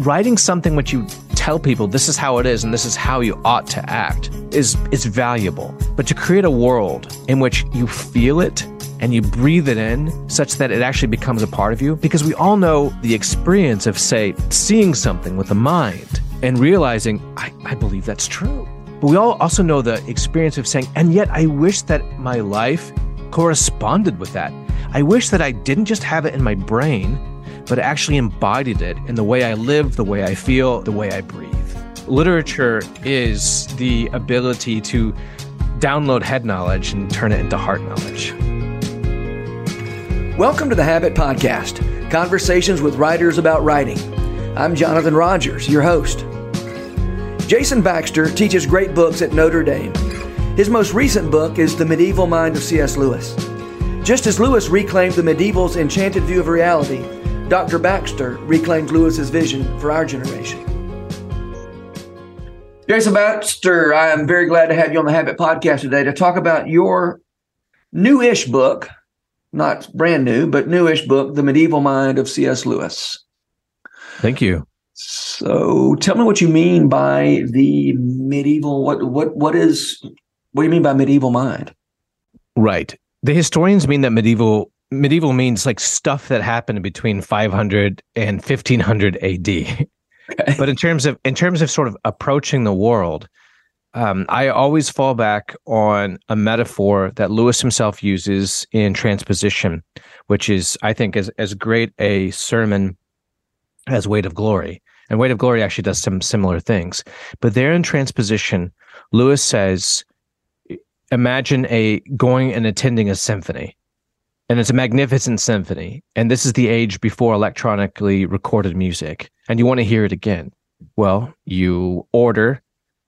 writing something which you tell people this is how it is and this is how you ought to act is is valuable. But to create a world in which you feel it and you breathe it in such that it actually becomes a part of you because we all know the experience of say seeing something with the mind and realizing I, I believe that's true. But we all also know the experience of saying, and yet I wish that my life corresponded with that. I wish that I didn't just have it in my brain, but actually embodied it in the way I live, the way I feel, the way I breathe. Literature is the ability to download head knowledge and turn it into heart knowledge. Welcome to the Habit Podcast conversations with writers about writing. I'm Jonathan Rogers, your host. Jason Baxter teaches great books at Notre Dame. His most recent book is The Medieval Mind of C.S. Lewis. Just as Lewis reclaimed the medieval's enchanted view of reality, Dr. Baxter reclaimed Lewis's vision for our generation. Jason Baxter, I am very glad to have you on the Habit Podcast today to talk about your newish book, not brand new, but newish book, The Medieval Mind of C.S. Lewis. Thank you. So tell me what you mean by the medieval what what what is what do you mean by medieval mind? Right. The historians mean that medieval medieval means like stuff that happened between 500 and 1500 AD. But in terms of in terms of sort of approaching the world, um, I always fall back on a metaphor that Lewis himself uses in transposition, which is I think as as great a sermon as Weight of Glory. And Weight of Glory actually does some similar things. But there in transposition, Lewis says, imagine a going and attending a symphony. And it's a magnificent symphony. And this is the age before electronically recorded music. And you want to hear it again. Well, you order,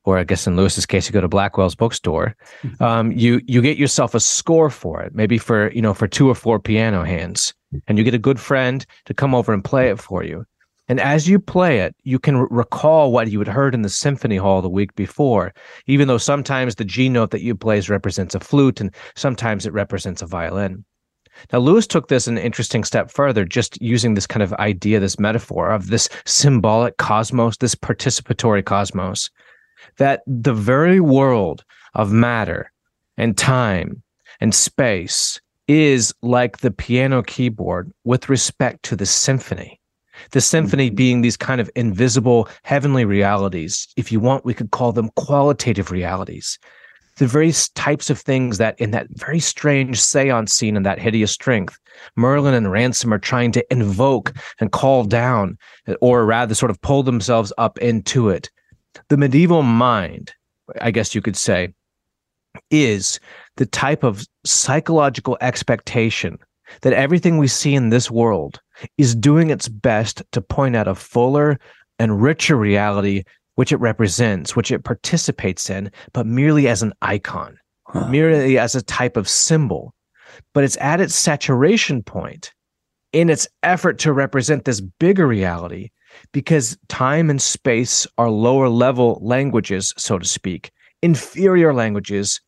or I guess in Lewis's case, you go to Blackwell's bookstore. Mm-hmm. Um, you you get yourself a score for it, maybe for you know for two or four piano hands, and you get a good friend to come over and play it for you. And as you play it, you can r- recall what you had heard in the symphony hall the week before, even though sometimes the G note that you plays represents a flute and sometimes it represents a violin. Now, Lewis took this an interesting step further, just using this kind of idea, this metaphor of this symbolic cosmos, this participatory cosmos, that the very world of matter and time and space is like the piano keyboard with respect to the symphony. The symphony mm-hmm. being these kind of invisible heavenly realities. If you want, we could call them qualitative realities. The various types of things that in that very strange seance scene in that hideous strength, Merlin and Ransom are trying to invoke and call down, uh, or rather sort of pull themselves up into it. The medieval mind, I guess you could say, is the type of psychological expectation that everything we see in this world is doing its best to point out a fuller and richer reality which it represents, which it participates in, but merely as an icon, huh. merely as a type of symbol. But it's at its saturation point in its effort to represent this bigger reality because time and space are lower level languages, so to speak, inferior languages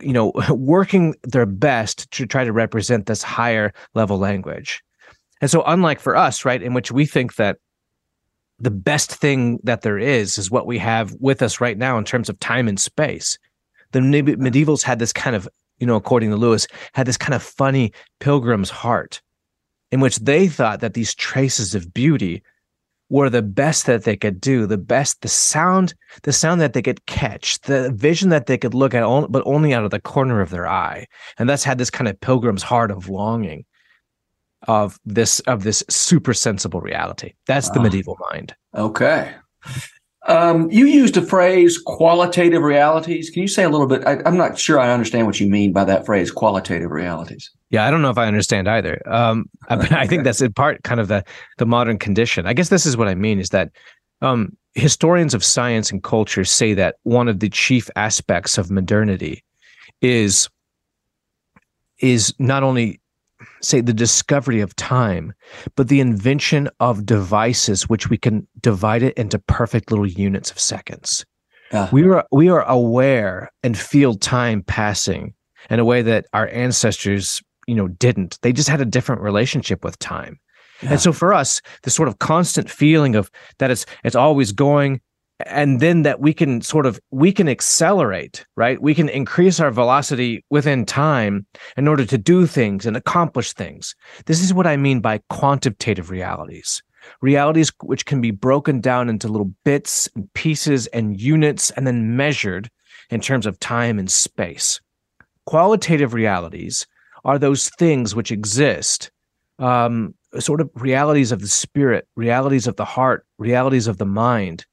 you know working their best to try to represent this higher level language and so unlike for us right in which we think that the best thing that there is is what we have with us right now in terms of time and space. The medievals had this kind of you know according to lewis had this kind of funny pilgrim's heart in which they thought that these traces of beauty were the best that they could do, the best, the sound, the sound that they could catch, the vision that they could look at, but only out of the corner of their eye. And that's had this kind of pilgrim's heart of longing of this of this super sensible reality. That's the uh, medieval mind. Okay. Um, you used a phrase qualitative realities. Can you say a little bit? I, am not sure I understand what you mean by that phrase qualitative realities. Yeah, I don't know if I understand either. Um, I, I, think that's in part kind of the the modern condition. I guess this is what I mean is that um, historians of science and culture say that one of the chief aspects of modernity is is not only say the discovery of time, but the invention of devices which we can divide it into perfect little units of seconds. Uh, we are we are aware and feel time passing in a way that our ancestors, you know, didn't. They just had a different relationship with time. Yeah. And so for us, the sort of constant feeling of that it's it's always going and then that we can sort of we can accelerate right? We can increase our velocity within time in order to do things and accomplish things. This is what i mean by quantitative realities. Realities which can be broken down into little bits and pieces and units and then measured in terms of time and space. Qualitative realities are those things which exist um, sort of realities of the spirit realities of the heart realities of the mind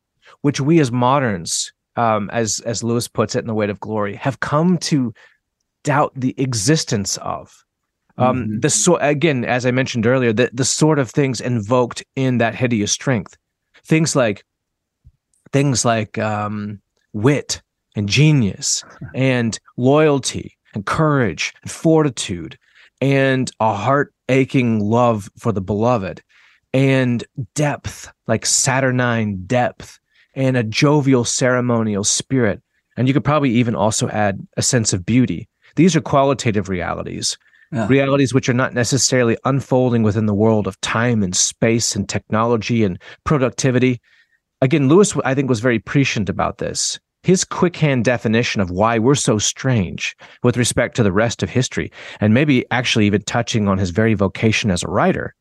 which we as moderns, um, as as Lewis puts it in The Weight of Glory, have come to doubt the existence of. Um, mm-hmm. The so again, as I mentioned earlier, the the sort of things invoked in that hideous strength, things like things like um, wit and genius and loyalty and courage and fortitude and a heart aching love for the beloved and depth like saturnine depth and a jovial ceremonial spirit. And you could probably even also add a sense of beauty. These are qualitative realities, yeah. realities which are not necessarily unfolding within the world of time and space and technology and productivity. Again, Lewis, I think, was very prescient about this. His quick hand definition of why we're so strange with respect to the rest of history, and maybe actually even touching on his very vocation as a writer,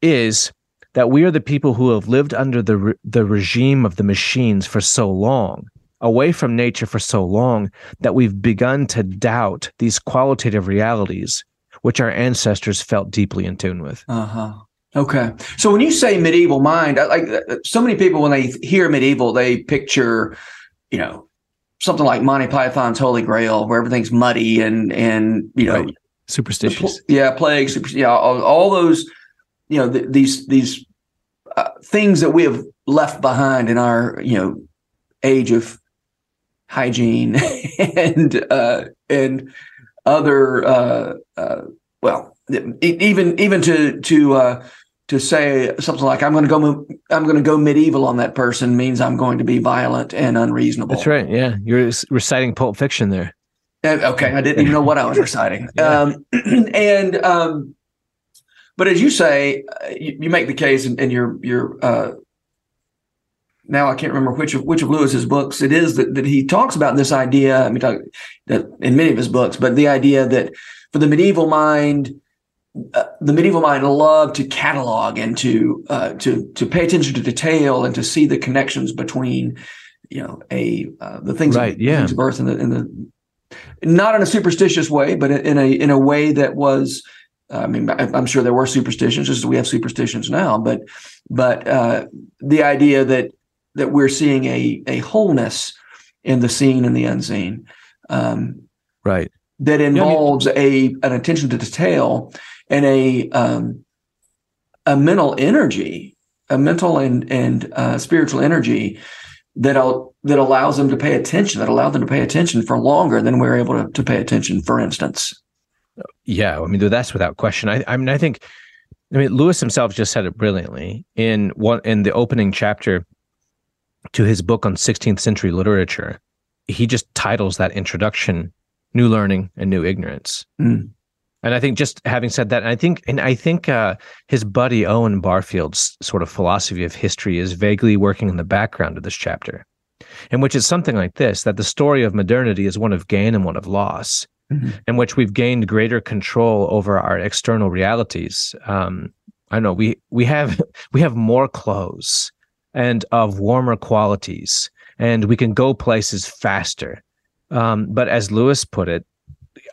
is that we are the people who have lived under the re- the regime of the machines for so long away from nature for so long that we've begun to doubt these qualitative realities which our ancestors felt deeply in tune with. Uh-huh. Okay. So when you say medieval mind like so many people when they hear medieval they picture you know something like monty python's holy grail where everything's muddy and and you know right. superstitious. yeah plague super, yeah all, all those you know th- these these uh, things that we have left behind in our you know age of hygiene and uh, and other uh, uh, well even even to to uh, to say something like I'm going to go I'm going to go medieval on that person means I'm going to be violent and unreasonable. That's right. Yeah, you're reciting Pulp Fiction there. Uh, okay, I didn't even know what I was reciting. yeah. um, and um, but as you say, uh, you, you make the case in, in your your uh, now I can't remember which of which of Lewis's books it is that, that he talks about this idea. I mean, talk, that in many of his books, but the idea that for the medieval mind, uh, the medieval mind loved to catalog and to uh, to to pay attention to detail and to see the connections between you know a uh, the things right, of, yeah. things of earth and the, and the not in a superstitious way, but in a in a way that was I mean, I'm sure there were superstitions, just as we have superstitions now. But, but uh, the idea that that we're seeing a a wholeness in the seen and the unseen, um, right? That involves yeah, I mean, a an attention to detail and a um, a mental energy, a mental and and uh, spiritual energy that that allows them to pay attention, that allow them to pay attention for longer than we're able to, to pay attention. For instance, yeah, I mean that's without question. I, I mean, I think, I mean, Lewis himself just said it brilliantly in one in the opening chapter to his book on 16th century literature. He just titles that introduction "New Learning and New Ignorance." Mm. And I think just having said that, I think, and I think uh, his buddy Owen Barfield's sort of philosophy of history is vaguely working in the background of this chapter, in which it's something like this: that the story of modernity is one of gain and one of loss mm-hmm. in which we've gained greater control over our external realities. Um, I know we we have we have more clothes and of warmer qualities, and we can go places faster. Um, but as Lewis put it,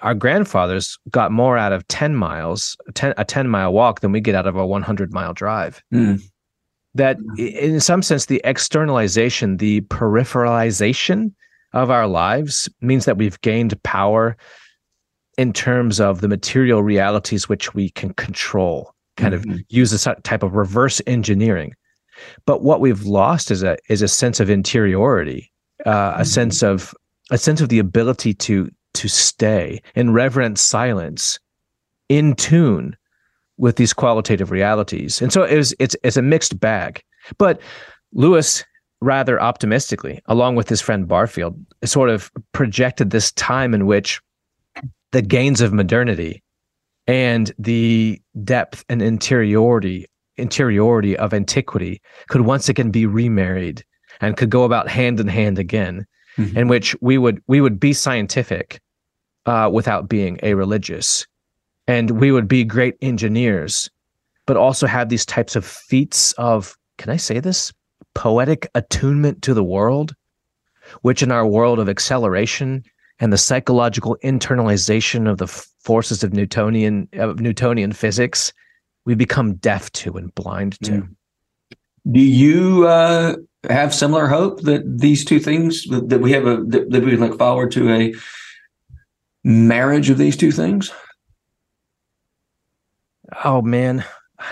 our grandfathers got more out of 10 miles, 10, a 10 mile walk than we get out of a 100 mile drive. Mm. That, in some sense, the externalization, the peripheralization of our lives means that we've gained power in terms of the material realities which we can control, kind mm-hmm. of use a type of reverse engineering. But what we've lost is a is a sense of interiority, uh, mm-hmm. a sense of a sense of the ability to to stay in reverent silence, in tune with these qualitative realities. And so it was, it's it's a mixed bag. But Lewis rather optimistically, along with his friend Barfield, sort of projected this time in which the gains of modernity and the depth and interiority interiority of antiquity could once again be remarried and could go about hand in hand again mm-hmm. in which we would we would be scientific uh, without being a religious and we would be great engineers but also have these types of feats of can i say this poetic attunement to the world which in our world of acceleration and the psychological internalization of the forces of Newtonian of Newtonian physics, we become deaf to and blind to. Mm. Do you uh, have similar hope that these two things that we have a that, that we can look forward to a marriage of these two things? Oh man,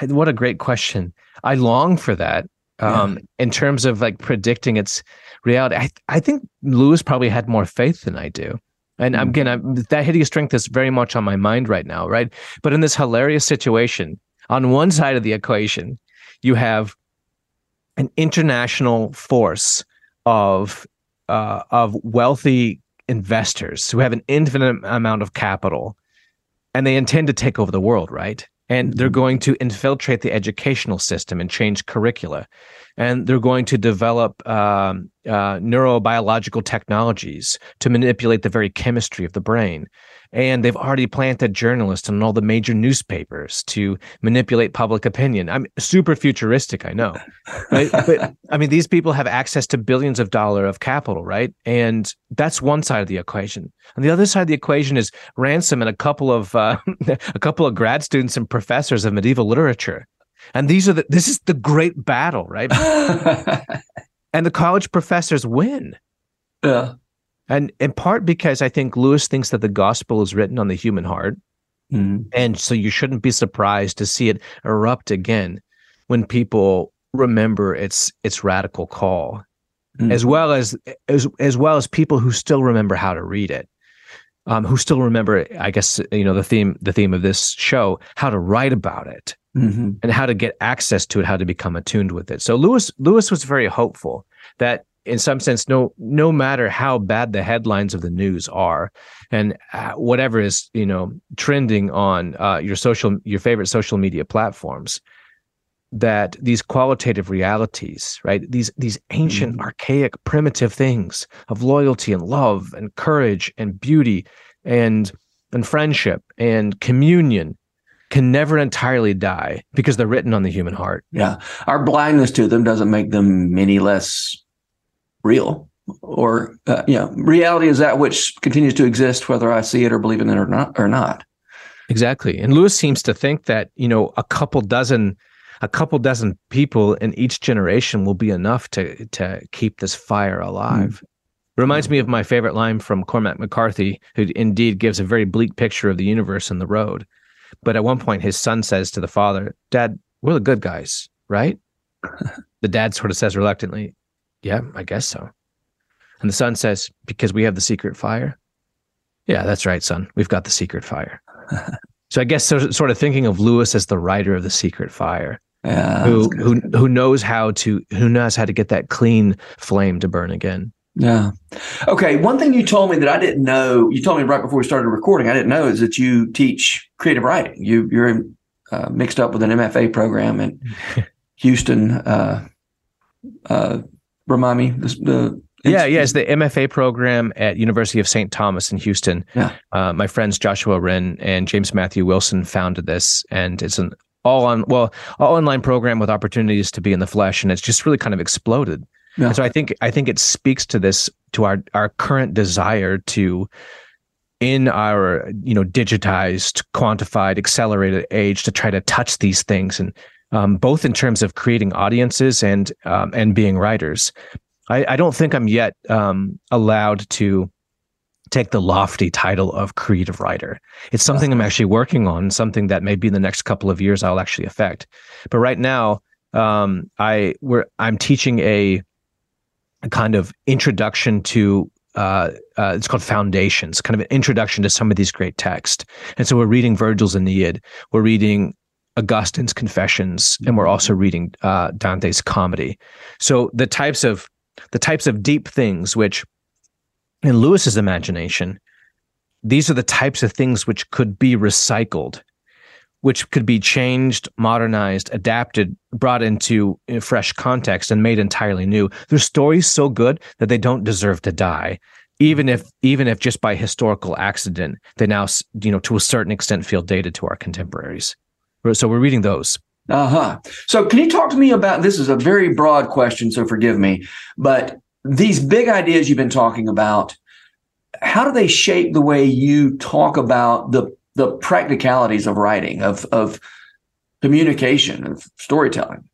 what a great question! I long for that. Um, yeah. In terms of like predicting its reality. I I think Lewis probably had more faith than I do. And mm-hmm. again, I'm, that hideous strength is very much on my mind right now, right? But in this hilarious situation, on one side of the equation, you have an international force of uh, of wealthy investors who have an infinite amount of capital, and they intend to take over the world, right? And they're mm-hmm. going to infiltrate the educational system and change curricula and they're going to develop um, uh, neurobiological technologies to manipulate the very chemistry of the brain. And they've already planted journalists in all the major newspapers to manipulate public opinion. I'm super futuristic, I know, right? but I mean, these people have access to billions of dollar of capital, right? And that's one side of the equation. And the other side of the equation is ransom and a couple of uh, a couple of grad students and professors of medieval literature and these are the this is the great battle, right? and the college professors win. Yeah. And in part because I think Lewis thinks that the gospel is written on the human heart. Mm-hmm. And so you shouldn't be surprised to see it erupt again when people remember its its radical call. Mm-hmm. As well as as as well as people who still remember how to read it. Um, who still remember, I guess, you know, the theme, the theme of this show, how to write about it, mm-hmm. and how to get access to it, how to become attuned with it. So Lewis Lewis was very hopeful that in some sense, no no matter how bad the headlines of the news are, and uh, whatever is you know trending on uh, your social your favorite social media platforms, that these qualitative realities, right? These these ancient, mm-hmm. archaic, primitive things of loyalty and love and courage and beauty and and friendship and communion can never entirely die because they're written on the human heart. Yeah. Our blindness to them doesn't make them any less real or uh, you know, reality is that which continues to exist whether I see it or believe in it or not or not. Exactly. And Lewis seems to think that, you know, a couple dozen a couple dozen people in each generation will be enough to to keep this fire alive. Mm. Reminds me of my favorite line from Cormac McCarthy, who indeed gives a very bleak picture of the universe and the road. But at one point, his son says to the father, Dad, we're the good guys, right? the dad sort of says reluctantly, Yeah, I guess so. And the son says, Because we have the secret fire? Yeah, that's right, son. We've got the secret fire. so I guess so, sort of thinking of Lewis as the writer of the secret fire. Yeah, who who who knows how to who knows how to get that clean flame to burn again. Yeah. Okay. One thing you told me that I didn't know, you told me right before we started recording, I didn't know is that you teach creative writing. You you're uh, mixed up with an MFA program in Houston. Uh, uh, remind me the, the yeah, yeah, it's the MFA program at University of St. Thomas in Houston. Yeah. Uh, my friends Joshua Hren and James Matthew Wilson founded this, and it's an all on well all online program with opportunities to be in the flesh, and it's just really kind of exploded. Yeah. And so I think I think it speaks to this to our our current desire to in our you know digitized quantified accelerated age to try to touch these things and um, both in terms of creating audiences and um, and being writers. I, I, don't think i'm yet um, allowed to take the lofty title of creative writer. It's something i'm actually working on something that maybe in the next couple of years i'll actually affect. But right now um, i we're i'm teaching a a kind of introduction to uh, uh, it's called Foundations, kind of an introduction to some of these great texts. And so we're reading Virgil's Aeneid, we're reading Augustine's Confessions, and we're also reading uh, Dante's Comedy. So the types of the types of deep things which, in Lewis's imagination, these are the types of things which could be recycled which could be changed, modernized, adapted, brought into fresh context, and made entirely new. Their stories so good that they don't deserve to die, even if even if just by historical accident they now you know to a certain extent feel dated to our contemporaries. So we're reading those. Uh huh. So can you talk to me about this? Is a very broad question, so forgive me, but these big ideas you've been talking about. How do they shape the way you talk about the the practicalities of writing, of of communication, of storytelling.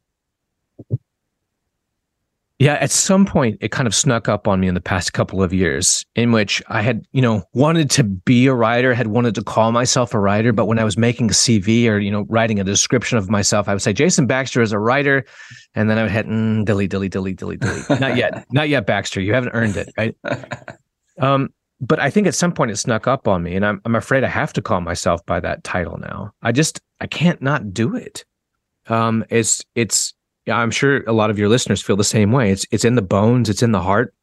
Yeah, at some point it kind of snuck up on me in the past couple of years in which I had, you know, wanted to be a writer, had wanted to call myself a writer, but when I was making a CV or, you know, writing a description of myself, I would say Jason Baxter is a writer. And then I would hit mm, delete, delete, delete, delete, delete. Not yet. Not yet, Baxter. You haven't earned it, right? Um, but I think at some point it snuck up on me, and I'm I'm afraid I have to call myself by that title now. I just I can't not do it. Um, it's it's yeah, I'm sure a lot of your listeners feel the same way. It's it's in the bones, it's in the heart,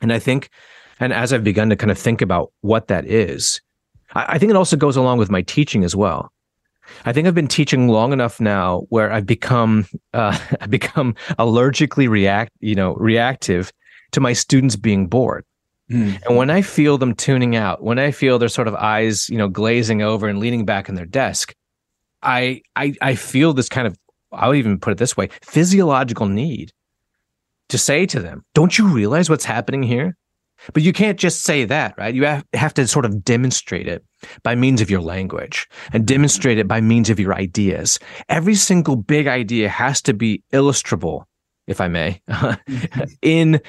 and I think, and as I've begun to kind of think about what that is, I, I think it also goes along with my teaching as well. I think I've been teaching long enough now where I've become uh, I've become allergically react you know reactive to my students being bored. Mm. And when I feel them tuning out, when I feel their sort of eyes, you know, glazing over and leaning back in their desk, I I I feel this kind of I'll even put it this way, physiological need to say to them, "Don't you realize what's happening here?" But you can't just say that, right? You have, have to sort of demonstrate it by means of your language and demonstrate it by means of your ideas. Every single big idea has to be illustrable, if I may, in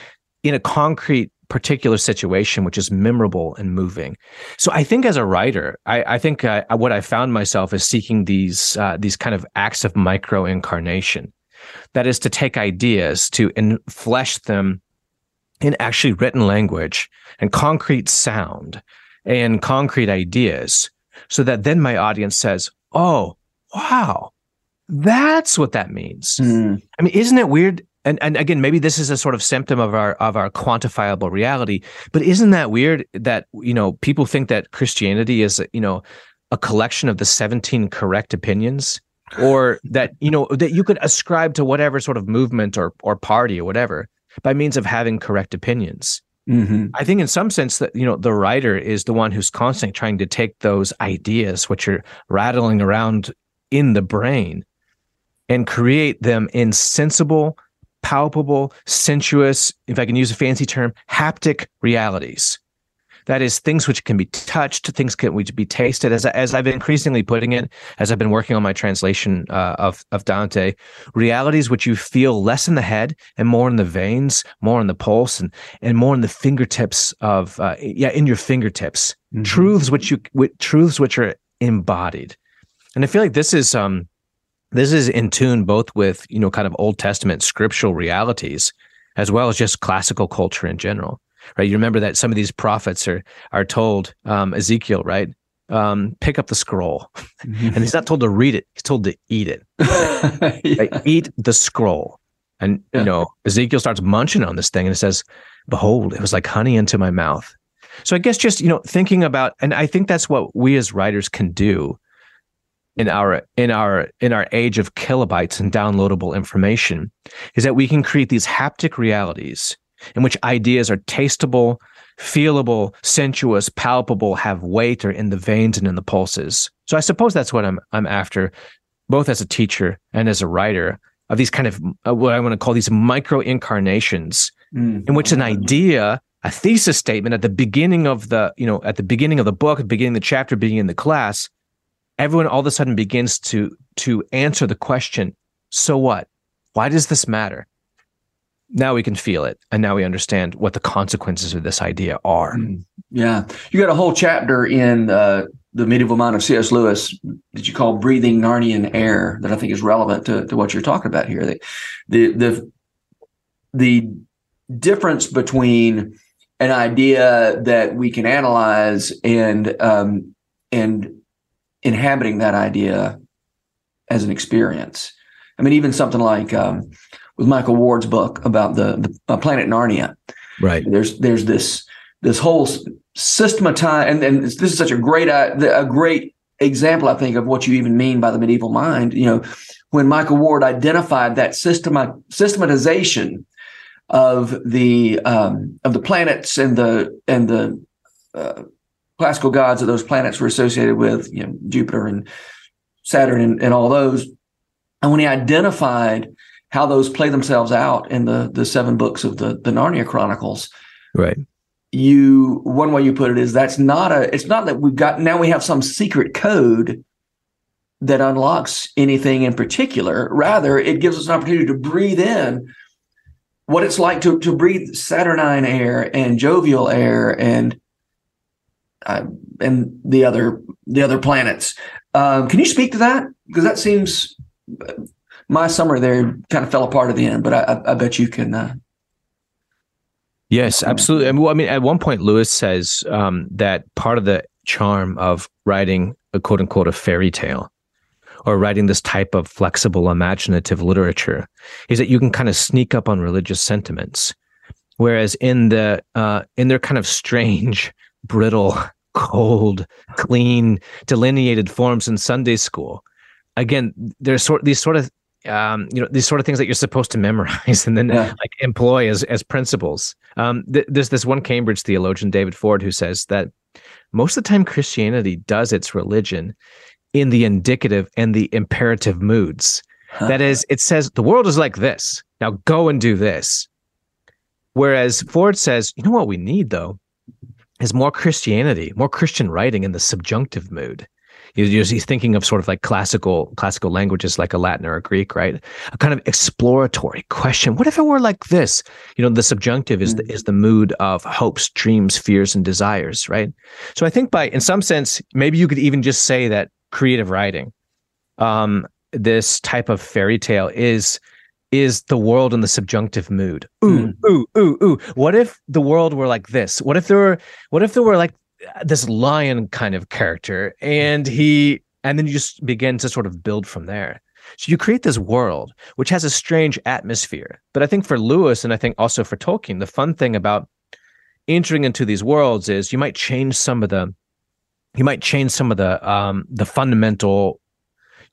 in a concrete particular situation, which is memorable and moving. So I think as a writer, I, I think uh, what I found myself is seeking these uh, these kind of acts of micro incarnation. That is to take ideas to flesh them in actually written language and concrete sound and concrete ideas, so that then my audience says, "Oh, wow." That's what that means. Mm. I mean, isn't it weird? And and again maybe this is a sort of symptom of our of our quantifiable reality but isn't that weird that you know people think that christianity is you know a collection of the 17 correct opinions or that you know that you could ascribe to whatever sort of movement or or party or whatever by means of having correct opinions mm-hmm. i think in some sense that you know the writer is the one who's constantly trying to take those ideas which are rattling around in the brain and create them in sensible palpable, sensuous, if I can use a fancy term, haptic realities. That is things which can be touched, things can which be tasted. As, as I've been increasingly putting it, as I've been working on my translation uh, of of Dante, realities which you feel less in the head and more in the veins, more in the pulse, and and more in the fingertips of uh, yeah, in your fingertips. Mm-hmm. Truths which you with, truths which are embodied, and I feel like this is um this is in tune both with you know kind of old testament scriptural realities as well as just classical culture in general right? You remember that some of these prophets are are told um, ezekiel right? Um, pick up the scroll. Mm-hmm. and he's not told to read it. He's told to eat it. Yeah. eat the scroll. And yeah. you know ezekiel starts munching on this thing and it says behold it was like honey into my mouth. So i guess just you know thinking about and i think that's what we as writers can do in our in our in our age of kilobytes and downloadable information is that we can create these haptic realities in which ideas are tastable, feelable, sensuous, palpable, have weight, or in the veins and in the pulses. So I suppose that's what I'm I'm after, both as a teacher and as a writer of these kind of uh, what I want to call these micro incarnations, mm. in which an idea, a thesis statement at the beginning of the you know at the beginning of the book, beginning of the chapter, beginning the class everyone all of a sudden begins to to answer the question so what? Why does this matter? Now we can feel it and now we understand what the consequences of this idea are. Mm, yeah. You got a whole chapter in uh, the medieval mind of cs lewis that you call breathing narnian air that i think is relevant to, to what you're talking about here. The, the the the difference between an idea that we can analyze and um, and inhabiting that idea as an experience. I mean, even something like um, with Michael Ward's book about the, the uh, planet Narnia. Right. There's there's this this whole systematized, and, and this is such a great uh, a great example, I think, of what you even mean by the medieval mind. You know, when Michael Ward identified that system systematization of the um, of the planets and the and the uh, classical gods that those planets were associated with, you know, Jupiter and Saturn and, and all those. And when he identified how those play themselves out in the the seven books of the the Narnia Chronicles, right? You one way you put it is that's not a. It's not that we've got now we have some secret code that unlocks anything in particular. Rather, it gives us an opportunity to breathe in what it's like to to breathe Saturnine air and jovial air and uh, and the other the other planets. Um, can you speak to that? Because that seems my summer there kind of fell apart at the end, but I, I bet you can. Uh, yes, absolutely. I mean, well, I mean, at one point, Lewis says um, that part of the charm of writing a quote unquote a fairy tale or writing this type of flexible imaginative literature is that you can kind of sneak up on religious sentiments whereas in the uh, in their kind of strange brittle cold clean delineated forms in sunday school again there's sort these sort of um, you know these sort of things that you're supposed to memorize and then yeah. like employ as as principles. Um, th- there's this one Cambridge theologian, David Ford, who says that most of the time Christianity does its religion in the indicative and the imperative moods. Huh. That is, it says the world is like this. Now go and do this. Whereas Ford says, you know what we need though is more Christianity, more Christian writing in the subjunctive mood. He's thinking of sort of like classical classical languages like a Latin or a Greek, right? A kind of exploratory question. What if it were like this? You know, the subjunctive is the, mm. is the mood of hopes, dreams, fears, and desires, right? So I think by in some sense, maybe you could even just say that creative writing, um, this type of fairy tale is is the world in the subjunctive mood. Ooh, mm. ooh, ooh, ooh. What if the world were like this? What if there were what if there were like this lion kind of character and he and then you just begin to sort of build from there so you create this world which has a strange atmosphere but i think for lewis and i think also for tolkien the fun thing about entering into these worlds is you might change some of the you might change some of the um the fundamental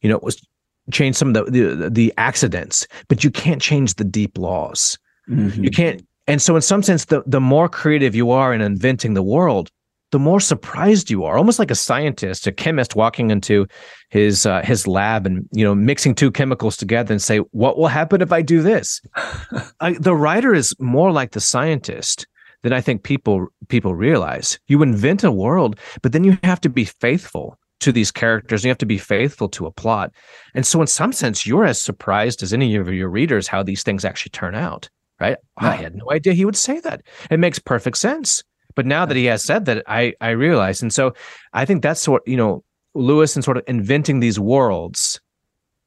you know was change some of the, the the accidents but you can't change the deep laws. Mm-hmm. you can't and so in some sense the the more creative you are in inventing the world the more surprised you are almost like a scientist a chemist walking into his uh, his lab and you know mixing two chemicals together and say what will happen if i do this? I, the writer is more like the scientist than i think people people realize. You invent a world but then you have to be faithful to these characters you have to be faithful to a plot and so in some sense you're as surprised as any of your readers how these things actually turn out right yeah. i had no idea he would say that it makes perfect sense but now that he has said that, I I realize, and so I think that's sort you know Lewis and sort of inventing these worlds.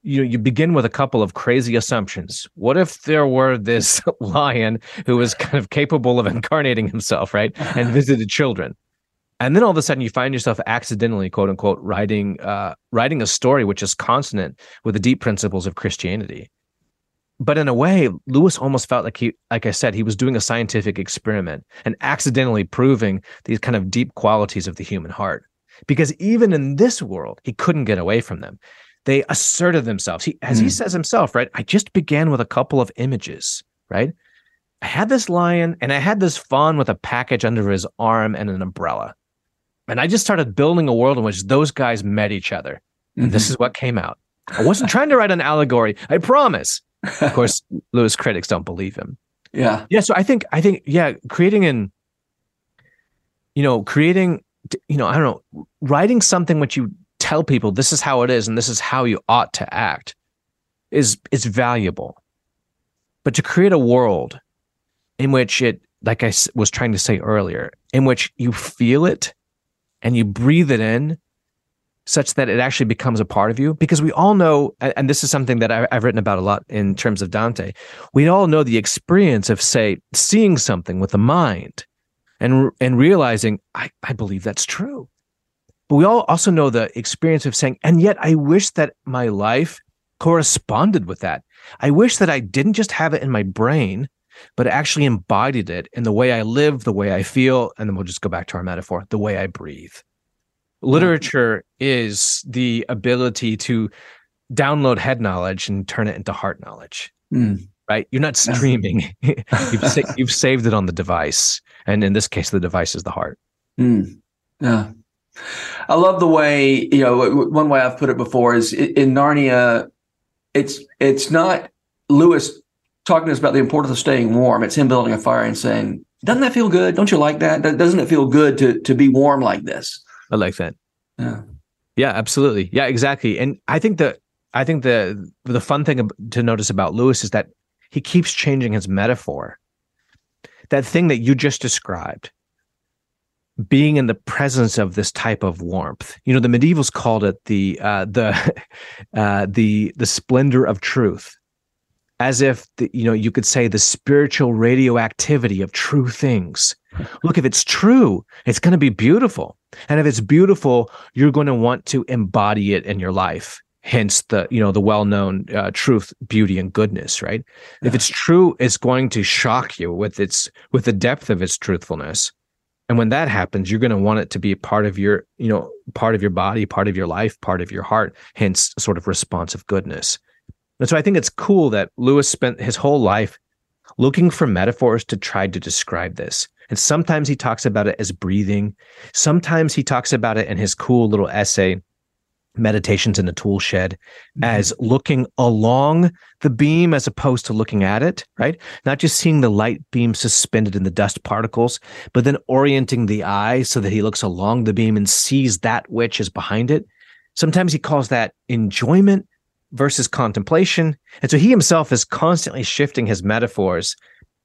You know, you begin with a couple of crazy assumptions. What if there were this lion who was kind of capable of incarnating himself, right, and visited children? And then all of a sudden you find yourself accidentally quote unquote writing uh, writing a story which is consonant with the deep principles of christianity but in a way, Lewis almost felt like he, like I said, he was doing a scientific experiment and accidentally proving these kind of deep qualities of the human heart. Because even in this world, he couldn't get away from them. They asserted themselves. He, as mm. he hmm. says himself, right? I just began with a couple of images, right? I had this lion and I had this fawn with a package under his arm and an umbrella. And I just started building a world in which those guys met each other. And mm-hmm. this is what came out. I wasn't trying to write an allegory, I promise of course, Lewis critics don't believe him. Yeah. Yeah. So I think, I think, yeah, creating an, you know, creating, you know, I don't know, writing something which you tell people this is how it is and this is how you ought to act is is valuable. But to create a world in which it, like I was trying to say earlier, in which you feel it and you breathe it in such that it actually becomes a part of you. Because we all know and this is something that i've written about a lot in terms of dante we all know the experience of say seeing something with the mind and and realizing i, I believe that's true. But we all also know the experience of saying and yet i wish that my life corresponded with that. I wish that i didn't just have it in my brain but actually embodied it in the way i live the way i feel and then we'll just go back to our metaphor the way i breathe Literature is the ability to download head knowledge and turn it into heart knowledge. Mm. Right? You're not streaming. you've sa- you've saved it on the device, and in this case, the device is the heart. Mm. Yeah. I love the way you know. One way I've put it before is in Narnia, it's it's not Lewis talking to us about the importance of staying warm. It's him building a fire and saying, "Doesn't that feel good? Don't you like that? Doesn't it feel good to to be warm like this?" I like that. Yeah. Yeah, absolutely. Yeah, exactly. And I think that I think the the fun thing to notice about Lewis is that he keeps changing his metaphor. That thing that you just described, being in the presence of this type of warmth. You know, the medievals called it the uh, the uh, the the splendor of truth, as if the, you know you could say the spiritual radioactivity of true things. Look, if it's true, it's going to be beautiful, and if it's beautiful, you're going to want to embody it in your life. Hence the you know the well-known uh, truth beauty and goodness right? Yeah. if it's true it's going to shock you with its with the depth of its truthfulness. And when that happens you're going to want it to be part of your you know part of your body part of your life part of your heart hence sort of responsive goodness and so i think it's cool that lewis spent his whole life looking for metaphors to try to describe this and sometimes he talks about it as breathing sometimes he talks about it in his cool little essay meditations in the tool shed mm-hmm. as looking along the beam as opposed to looking at it, right? Not just seeing the light beam suspended in the dust particles, but then orienting the eye so that he looks along the beam and sees that which is behind it. Sometimes he calls that enjoyment versus contemplation. And so he himself is constantly shifting his metaphors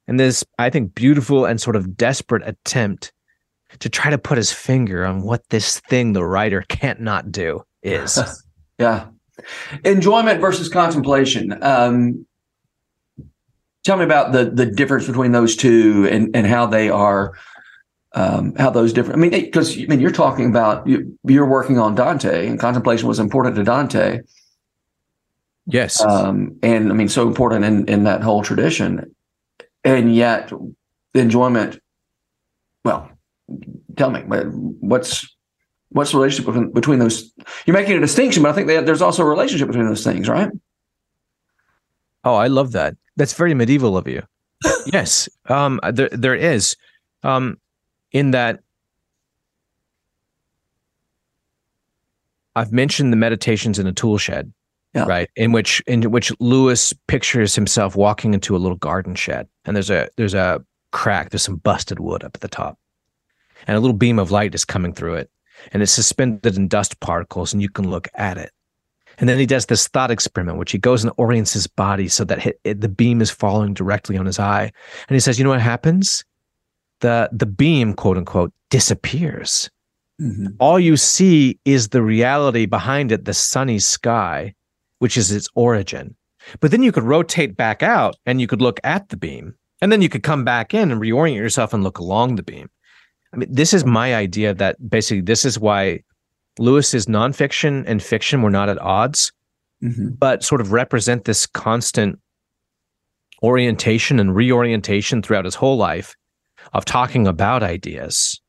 in this, I think, beautiful and sort of desperate attempt to try to put his finger on what this thing the writer can't not do is. yeah. Enjoyment versus contemplation. Um, tell me about the the difference between those two and and how they are um, how those different. I mean, because I mean, you're talking about you, you're working on Dante, and contemplation was important to Dante. Yes, um, and I mean, so important in in that whole tradition, and yet the enjoyment. Well, tell me, what's what's the relationship between, between those? You're making a distinction, but I think that there's also a relationship between those things, right? Oh, I love that. That's very medieval of you. yes, um, there there is, um, in that I've mentioned the meditations in a tool shed, yeah. right? In which in which Lewis pictures himself walking into a little garden shed, and there's a there's a crack, there's some busted wood up at the top, and a little beam of light is coming through it, and it's suspended in dust particles and you can look at it. And then he does this thought experiment, which he goes and orients his body so that it, the beam is falling directly on his eye. And he says, you know what happens? The, the beam, quote unquote, disappears. Mm-hmm. All you see is the reality behind it, the sunny sky, which is its origin. But then you could rotate back out and you could look at the beam. And then you could come back in and reorient yourself and look along the beam. I mean, this is my idea that basically this is why Lewis's nonfiction and fiction were not at odds, mm-hmm. but sort of represent this constant orientation and reorientation throughout his whole life of talking about ideas,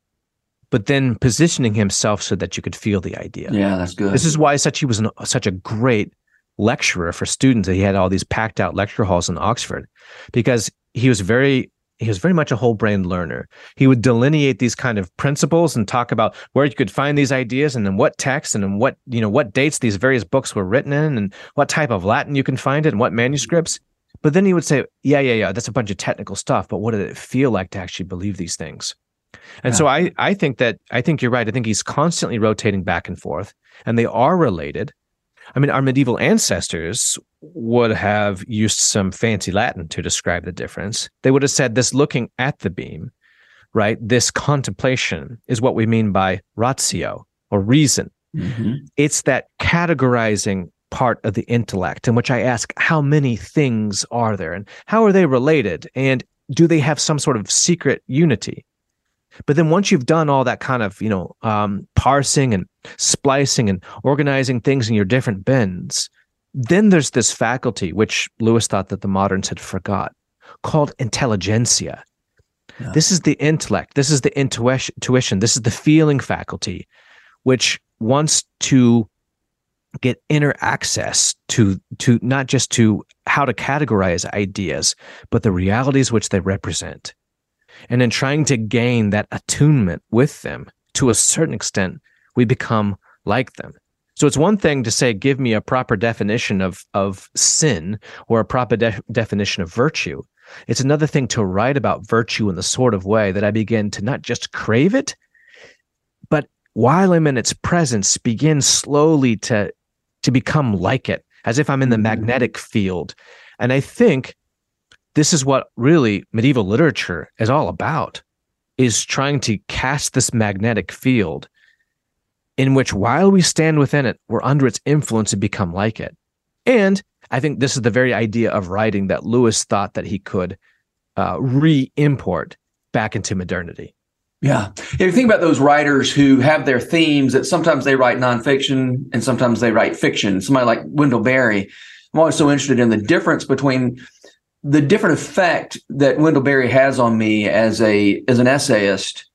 but then positioning himself so that you could feel the idea. Yeah, that's good. This is why such he was an, such a great lecturer for students. He had all these packed out lecture halls in Oxford because he was very he was very much a whole brain learner. He would delineate these kind of principles and talk about where you could find these ideas and in what text and in what, you know, what dates these various books were written in and what type of Latin you can find it and what mm-hmm. manuscripts. But then he would say, yeah, yeah, yeah, that's a bunch of technical stuff. But what did it feel like to actually believe these things? And yeah. so uh-huh. I, I think that I think you're right. I think he's constantly rotating back and forth, and they are related. I mean, our medieval ancestors would have used some fancy Latin to describe the difference. They would have said this looking at the beam, right? This contemplation is what we mean by ratio or reason. Mm-hmm. It's that categorizing part of the intellect in which I ask, how many things are there and how are they related? And do they have some sort of secret unity? But then once you've done all that kind of, you know, um, parsing and splicing and organizing things in your different bins, then there's this faculty, which Lewis thought that the moderns had forgot, called intelligentia. Yeah. This is the intellect. This is the intuition. This is the feeling faculty, which wants to get inner access to to not just to how to categorize ideas, but the realities which they represent. And in trying to gain that attunement with them to a certain extent, we become like them. So it's one thing to say, give me a proper definition of, of sin or a proper de- definition of virtue. It's another thing to write about virtue in the sort of way that I begin to not just crave it, but while I'm in its presence, begin slowly to, to become like it, as if I'm in the mm-hmm. magnetic field. And I think this is what really medieval literature is all about, is trying to cast this magnetic field in which while we stand within it, we're under its influence and become like it. And I think this is the very idea of writing that Lewis thought that he could uh, re-import back into modernity. Yeah. If you think about those writers who have their themes that sometimes they write nonfiction and sometimes they write fiction, somebody like Wendell Berry, I'm always so interested in the difference between the different effect that Wendell Berry has on me as a as an essayist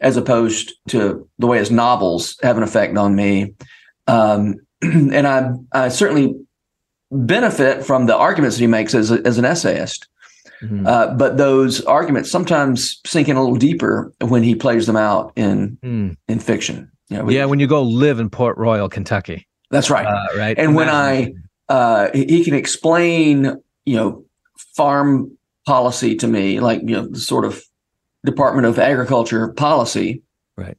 as opposed to the way his novels have an effect on me. Um, and I, I, certainly benefit from the arguments that he makes as, a, as an essayist. Mm-hmm. Uh, but those arguments sometimes sink in a little deeper when he plays them out in mm. in fiction. You know, yeah, when you go live in Port Royal, Kentucky. That's right. Uh, right. And Imagine. when I uh, he can explain, you know, farm policy to me, like you know, the sort of Department of Agriculture policy, right?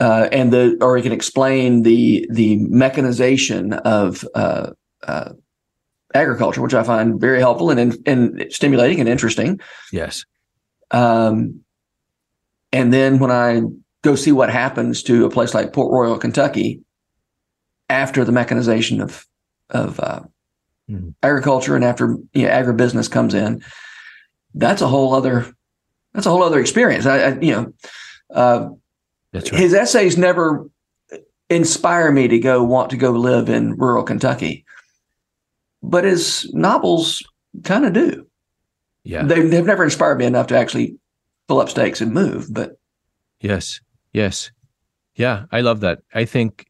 Uh, and the or he can explain the the mechanization of uh, uh, agriculture, which I find very helpful and and stimulating and interesting. Yes. Um, and then when I go see what happens to a place like Port Royal, Kentucky, after the mechanization of of uh, mm-hmm. agriculture and after you know, agribusiness comes in, that's a whole other that's a whole other experience. I, I you know, uh, right. his essays never inspire me to go want to go live in rural Kentucky, but his novels kind of do. Yeah, they, they've never inspired me enough to actually pull up stakes and move. But yes, yes, yeah, I love that. I think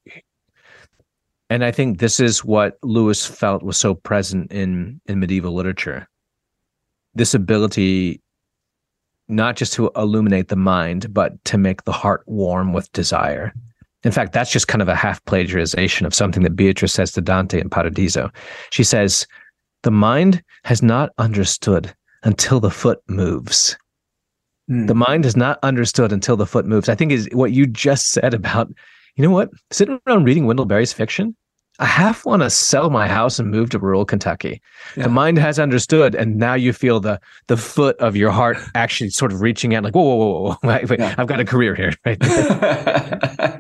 and I think this is what Lewis felt was so present in in medieval literature. This ability not just to illuminate the mind, but to make the heart warm with desire. In fact, that's just kind of a half plagiarization of something that Beatrice says to Dante in Paradiso. She says, The mind has not understood until the foot moves. Mm. The mind is not understood until the foot moves. I think is what you just said about, you know what? Sitting around reading Wendell Berry's fiction, I half want to sell my house and move to rural Kentucky. Yeah. The mind has understood, and now you feel the the foot of your heart actually sort of reaching out, like, whoa, whoa, whoa, whoa. Wait, wait, yeah. I've got a career here. Right?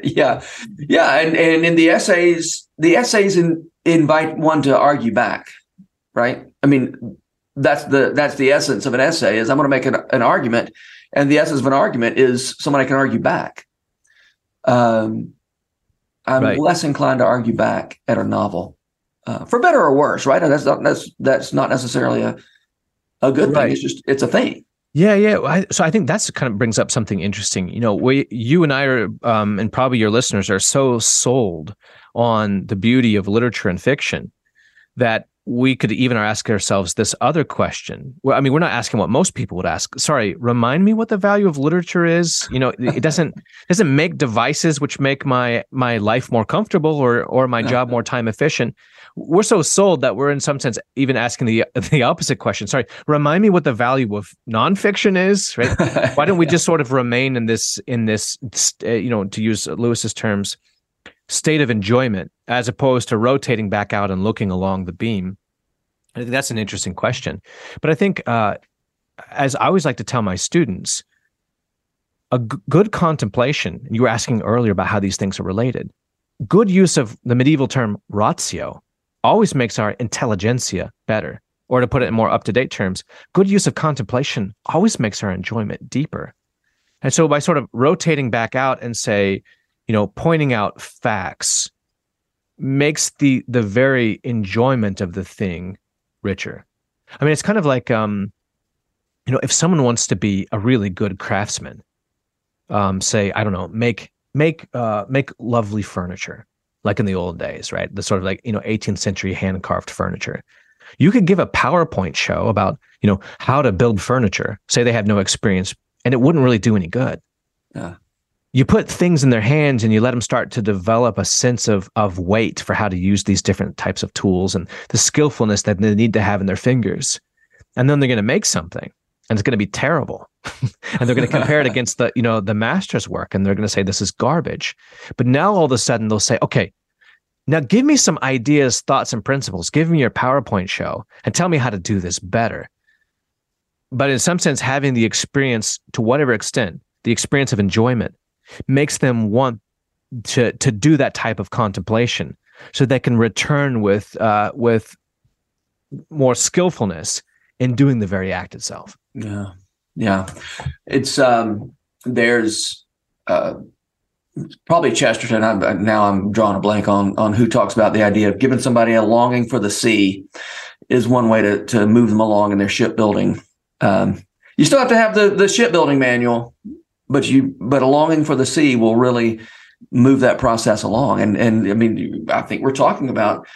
yeah, yeah, and and in the essays, the essays in, invite one to argue back, right? I mean, that's the that's the essence of an essay is I'm going to make an, an argument, and the essence of an argument is someone I can argue back. Um, I'm right. less inclined to argue back at a novel, uh, for better or worse. Right? And that's not that's that's not necessarily a a good right. thing. It's just it's a thing. Yeah, yeah. I, so I think that's kind of brings up something interesting. You know, we, you and I are, um, and probably your listeners are so sold on the beauty of literature and fiction that we could even ask ourselves this other question. Well, I mean, we're not asking what most people would ask. Sorry, remind me what the value of literature is. You know, it doesn't doesn't make devices which make my my life more comfortable or or my job more time efficient. We're so sold that we're in some sense even asking the the opposite question. Sorry, remind me what the value of nonfiction is. Right? Why don't we just sort of remain in this in this you know to use Lewis's terms state of enjoyment as opposed to rotating back out and looking along the beam? I think that's an interesting question. But I think, uh, as I always like to tell my students, a g- good contemplation, you were asking earlier about how these things are related, good use of the medieval term ratio always makes our intelligentia better. Or to put it in more up to date terms, good use of contemplation always makes our enjoyment deeper. And so by sort of rotating back out and say, you know, pointing out facts makes the the very enjoyment of the thing richer. I mean, it's kind of like um, you know, if someone wants to be a really good craftsman, um, say, I don't know, make make uh, make lovely furniture like in the old days, right? The sort of like, you know, 18th century hand carved furniture. You could give a PowerPoint show about, you know, how to build furniture, say they have no experience, and it wouldn't really do any good. Yeah. You put things in their hands and you let them start to develop a sense of of weight for how to use these different types of tools and the skillfulness that they need to have in their fingers. And then they're going to make something and it's going to be terrible. and they're going to compare it against the, you know, the master's work and they're going to say this is garbage. But now all of a sudden they'll say, okay, now give me some ideas, thoughts, and principles. Give me your PowerPoint show and tell me how to do this better. But in some sense, having the experience to whatever extent, the experience of enjoyment makes them want to to do that type of contemplation so they can return with uh, with more skillfulness in doing the very act itself. Yeah. Yeah. It's um there's uh probably Chesterton. I'm, now I'm drawing a blank on on who talks about the idea of giving somebody a longing for the sea is one way to to move them along in their shipbuilding. Um, you still have to have the the shipbuilding manual, but you but a longing for the sea will really move that process along. And and I mean, I think we're talking about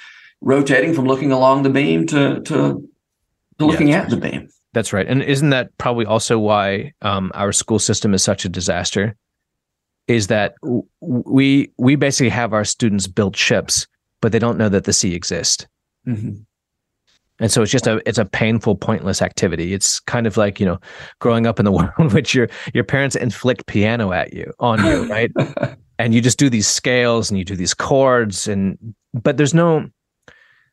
rotating from looking along the beam to to, to looking yeah, at the beam. That's right. And isn't that probably also why um, our school system is such a disaster? Is that we we basically have our students build ships, but they don't know that the sea exists. Mm-hmm. And so it's just a it's a painful, pointless activity. It's kind of like you know, growing up in the world in which your your parents inflict piano at you on you, right? and you just do these scales and you do these chords, and but there's no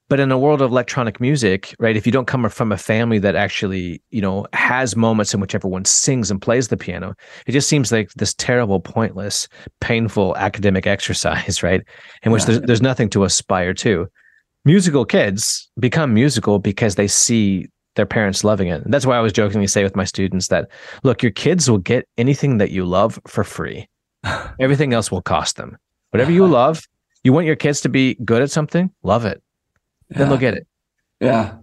but in a world of electronic music right if you don't come from a family that actually you know has moments in which everyone sings and plays the piano it just seems like this terrible pointless painful academic exercise right in which yeah. there's, there's nothing to aspire to musical kids become musical because they see their parents loving it and that's why i was jokingly say with my students that look your kids will get anything that you love for free everything else will cost them whatever you love you want your kids to be good at something love it yeah. then they'll get it. Yeah,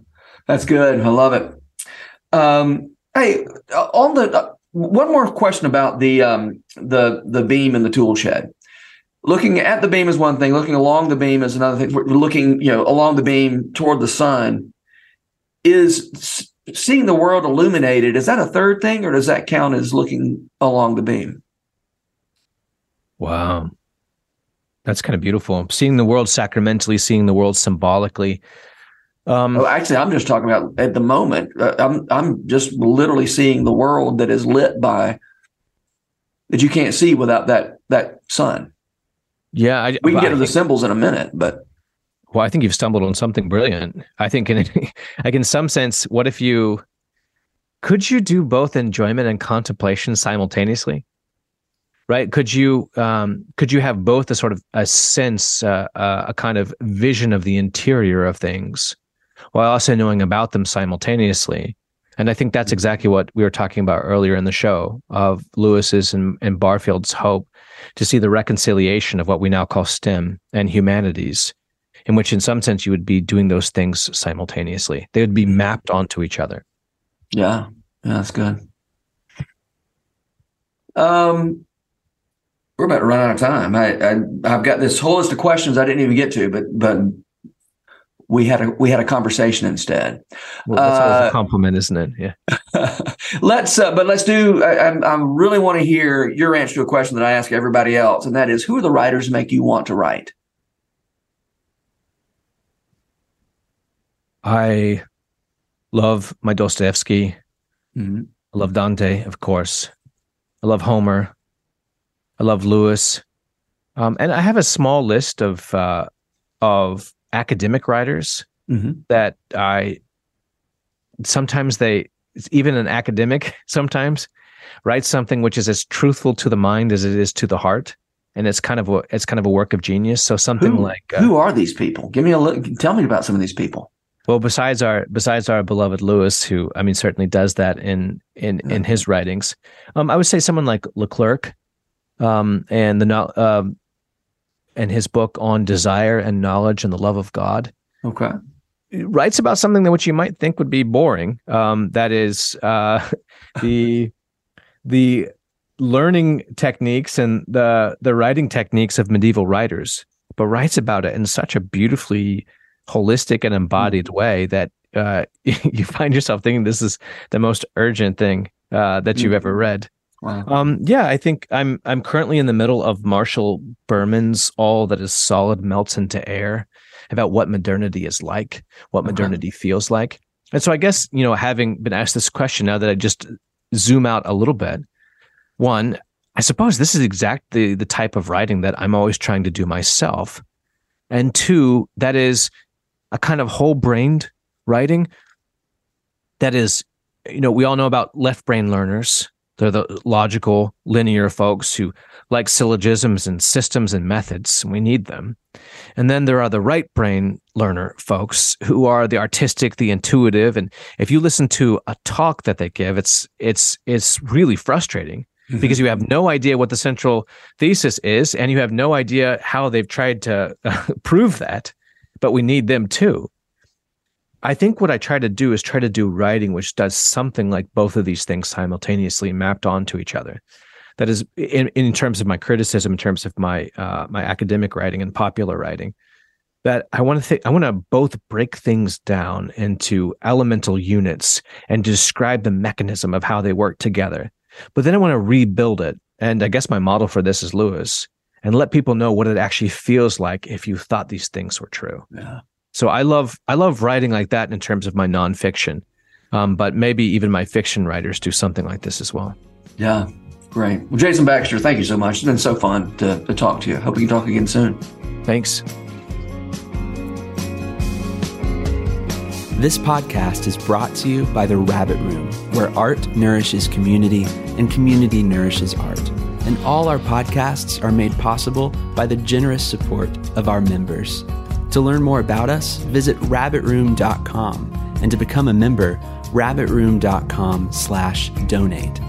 that's good. I love it. Um, hey, uh, on the uh, one more question about the um, the the beam in the tool shed. Looking at the beam is one thing. Looking along the beam is another thing. We're looking, you know, along the beam toward the sun. Is seeing the world illuminated is that a third thing, or does that count as looking along the beam? Wow. That's kind of beautiful. Seeing the world sacramentally, seeing the world symbolically. Um, oh, actually, I'm just talking about at the moment. Uh, I'm I'm just literally seeing the world that is lit by that you can't see without that that sun. Yeah, I, we can get I to the symbols in a minute, but well, I think you've stumbled on something brilliant. I think in like in some sense, what if you could you do both enjoyment and contemplation simultaneously? right could you um, could you have both a sort of a sense uh, uh, a kind of vision of the interior of things while also knowing about them simultaneously and i think that's mm-hmm. exactly what we were talking about earlier in the show of lewis's and, and barfield's hope to see the reconciliation of what we now call stem and humanities in which in some sense you would be doing those things simultaneously. They would be mapped onto each other. Yeah. Yeah that's good. Um we're about to run out of time. I, I have got this whole list of questions I didn't even get to, but but we had a we had a conversation instead. Well, that's uh, a compliment, isn't it? Yeah. let's uh, but let's do. I, I really want to hear your answer to a question that I ask everybody else, and that is, who are the writers make you want to write? I love my Dostoevsky. Mm-hmm. I love Dante, of course. I love Homer. I love Lewis, um, and I have a small list of uh, of academic writers mm-hmm. that I sometimes they even an academic sometimes writes something which is as truthful to the mind as it is to the heart. And it's kind of a it's kind of a work of genius. So something who, like uh, who are these people? Give me a look tell me about some of these people. Well besides our besides our beloved lewis who i mean certainly does that in in in his writings. Um i would say someone like Leclercq um, and the uh, and his book on desire and knowledge and the love of God. Okay. Writes about something that which you might think would be boring. Um, that is uh, the the learning techniques and the the writing techniques of medieval writers, but writes about it in such a beautifully holistic and embodied mm-hmm. way that uh, you find yourself thinking this is the most urgent thing uh, that you've ever mm-hmm. read. Wow. Um, yeah, I think I'm I'm currently in the middle of Marshall Berman's "All That Is Solid Melts into Air" about what modernity is like, what modernity feels like. And so, I guess you know, having been asked this question now that I just zoom out a little bit, one, I suppose this is exactly the type of writing that I'm always trying to do myself, and two, that is a kind of whole brained writing that is, you know, we all know about left brain learners. They're the logical, linear folks who like syllogisms and systems and methods. And we need them. And then there are the right brain learner folks who are the artistic, the intuitive. And if you listen to a talk that they give, it's it's it's really frustrating mm-hmm. because you have no idea what the central thesis is, and you have no idea how they've tried to prove that. But we need them too. I think what I try to do is try to do writing which does something like both of these things simultaneously mapped onto each other. That is in, in terms of my criticism, in terms of my uh, my academic writing and popular writing. That I want to think I want to both break things down into elemental units and describe the mechanism of how they work together. But then I want to rebuild it. And I guess my model for this is Lewis and let people know what it actually feels like if you thought these things were true. Yeah. So I love I love writing like that in terms of my nonfiction, um, but maybe even my fiction writers do something like this as well. Yeah, great. Well, Jason Baxter, thank you so much. It's been so fun to, to talk to you. Hope we can talk again soon. Thanks. This podcast is brought to you by The Rabbit Room, where art nourishes community and community nourishes art. And all our podcasts are made possible by the generous support of our members. To learn more about us, visit rabbitroom.com and to become a member, rabbitroom.com slash donate.